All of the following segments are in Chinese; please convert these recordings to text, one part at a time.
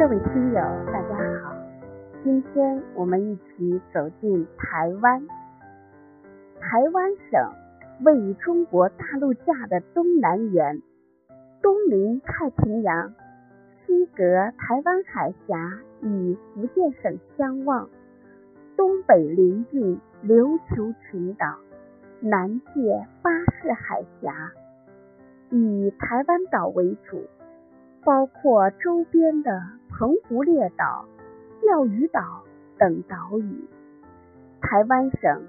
各位听友，大家好，今天我们一起走进台湾。台湾省位于中国大陆架的东南缘，东临太平洋，西隔台湾海峡与福建省相望，东北临近琉球群岛，南界巴士海峡，以台湾岛为主。包括周边的澎湖列岛、钓鱼岛等岛屿。台湾省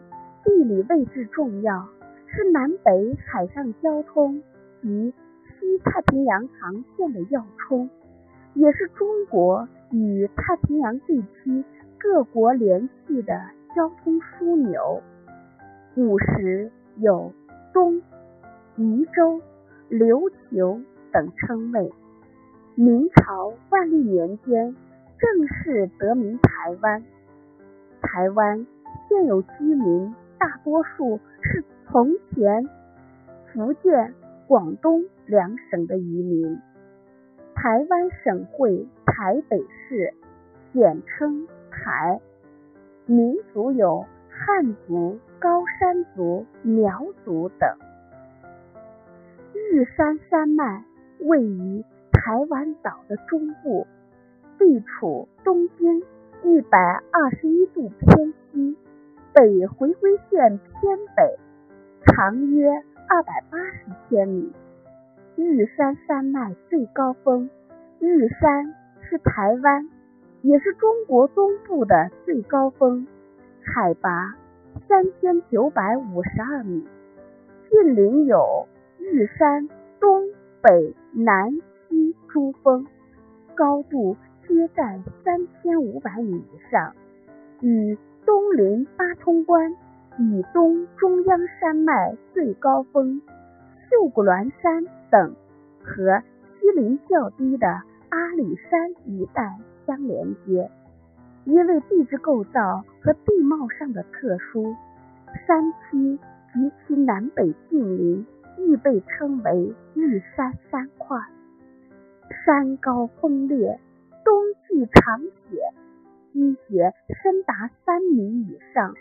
地理位置重要，是南北海上交通及西太平洋航线的要冲，也是中国与太平洋地区各国联系的交通枢纽。古时有东、夷州、琉球等称谓。明朝万历年间正式得名台湾。台湾现有居民大多数是从前福建、广东两省的移民。台湾省会台北市，简称台。民族有汉族、高山族、苗族等。玉山山脉位于。台湾岛的中部，地处东经一百二十一度偏西，北回归线偏北，长约二百八十千米。玉山山脉最高峰，玉山是台湾，也是中国东部的最高峰，海拔三千九百五十二米。近邻有玉山东北南。珠峰高度皆在三千五百米以上，与东临八通关以东中央山脉最高峰秀姑峦山等和西临较低的阿里山一带相连接。因为地质构造和地貌上的特殊，山区及其南北近邻亦被称为日山山块。山高峰烈，冬季常雪，积雪深达三米以上，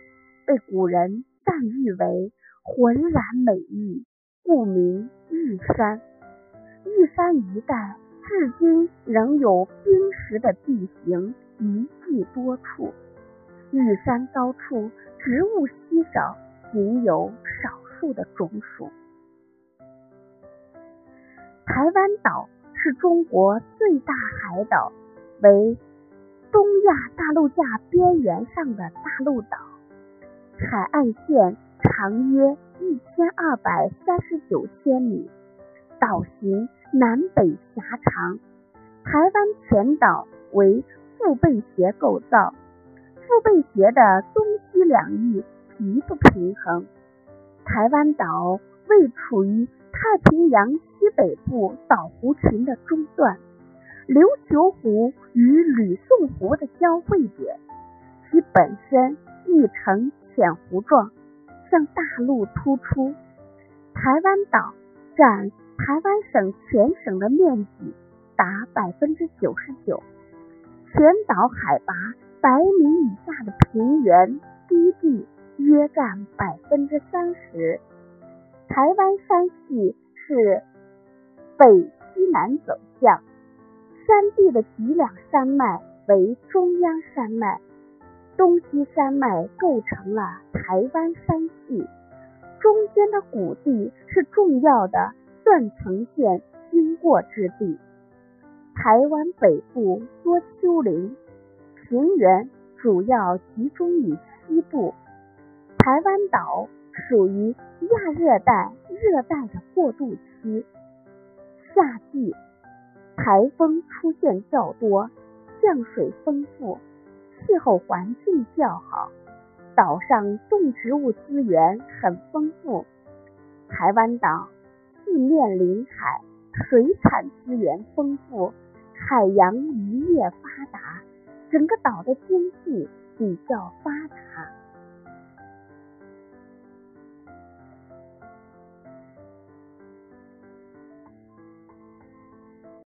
被古人赞誉为浑然美玉，故名玉山。玉山一带至今仍有冰石的地形遗迹多处。玉山高处植物稀少，仅有少数的种属。台湾岛。是中国最大海岛，为东亚大陆架边缘上的大陆岛，海岸线长约一千二百三十九千米，岛型南北狭长。台湾全岛为腹背斜构造，腹背斜的东西两翼极不平衡。台湾岛位处于。太平洋西北部岛湖群的中段，琉球湖与吕宋湖的交汇点，其本身亦呈浅湖状，向大陆突出。台湾岛占台湾省全省的面积达百分之九十九，全岛海拔百米以下的平原低地约占百分之三十。台湾山系是北西南走向，山地的脊梁山脉为中央山脉，东西山脉构成了台湾山系，中间的谷地是重要的断层线经过之地。台湾北部多丘陵，平原主要集中于西部，台湾岛。属于亚热带、热带的过渡期，夏季台风出现较多，降水丰富，气候环境较好，岛上动植物资源很丰富。台湾岛四面临海，水产资源丰富，海洋渔业发达，整个岛的经济比较发达。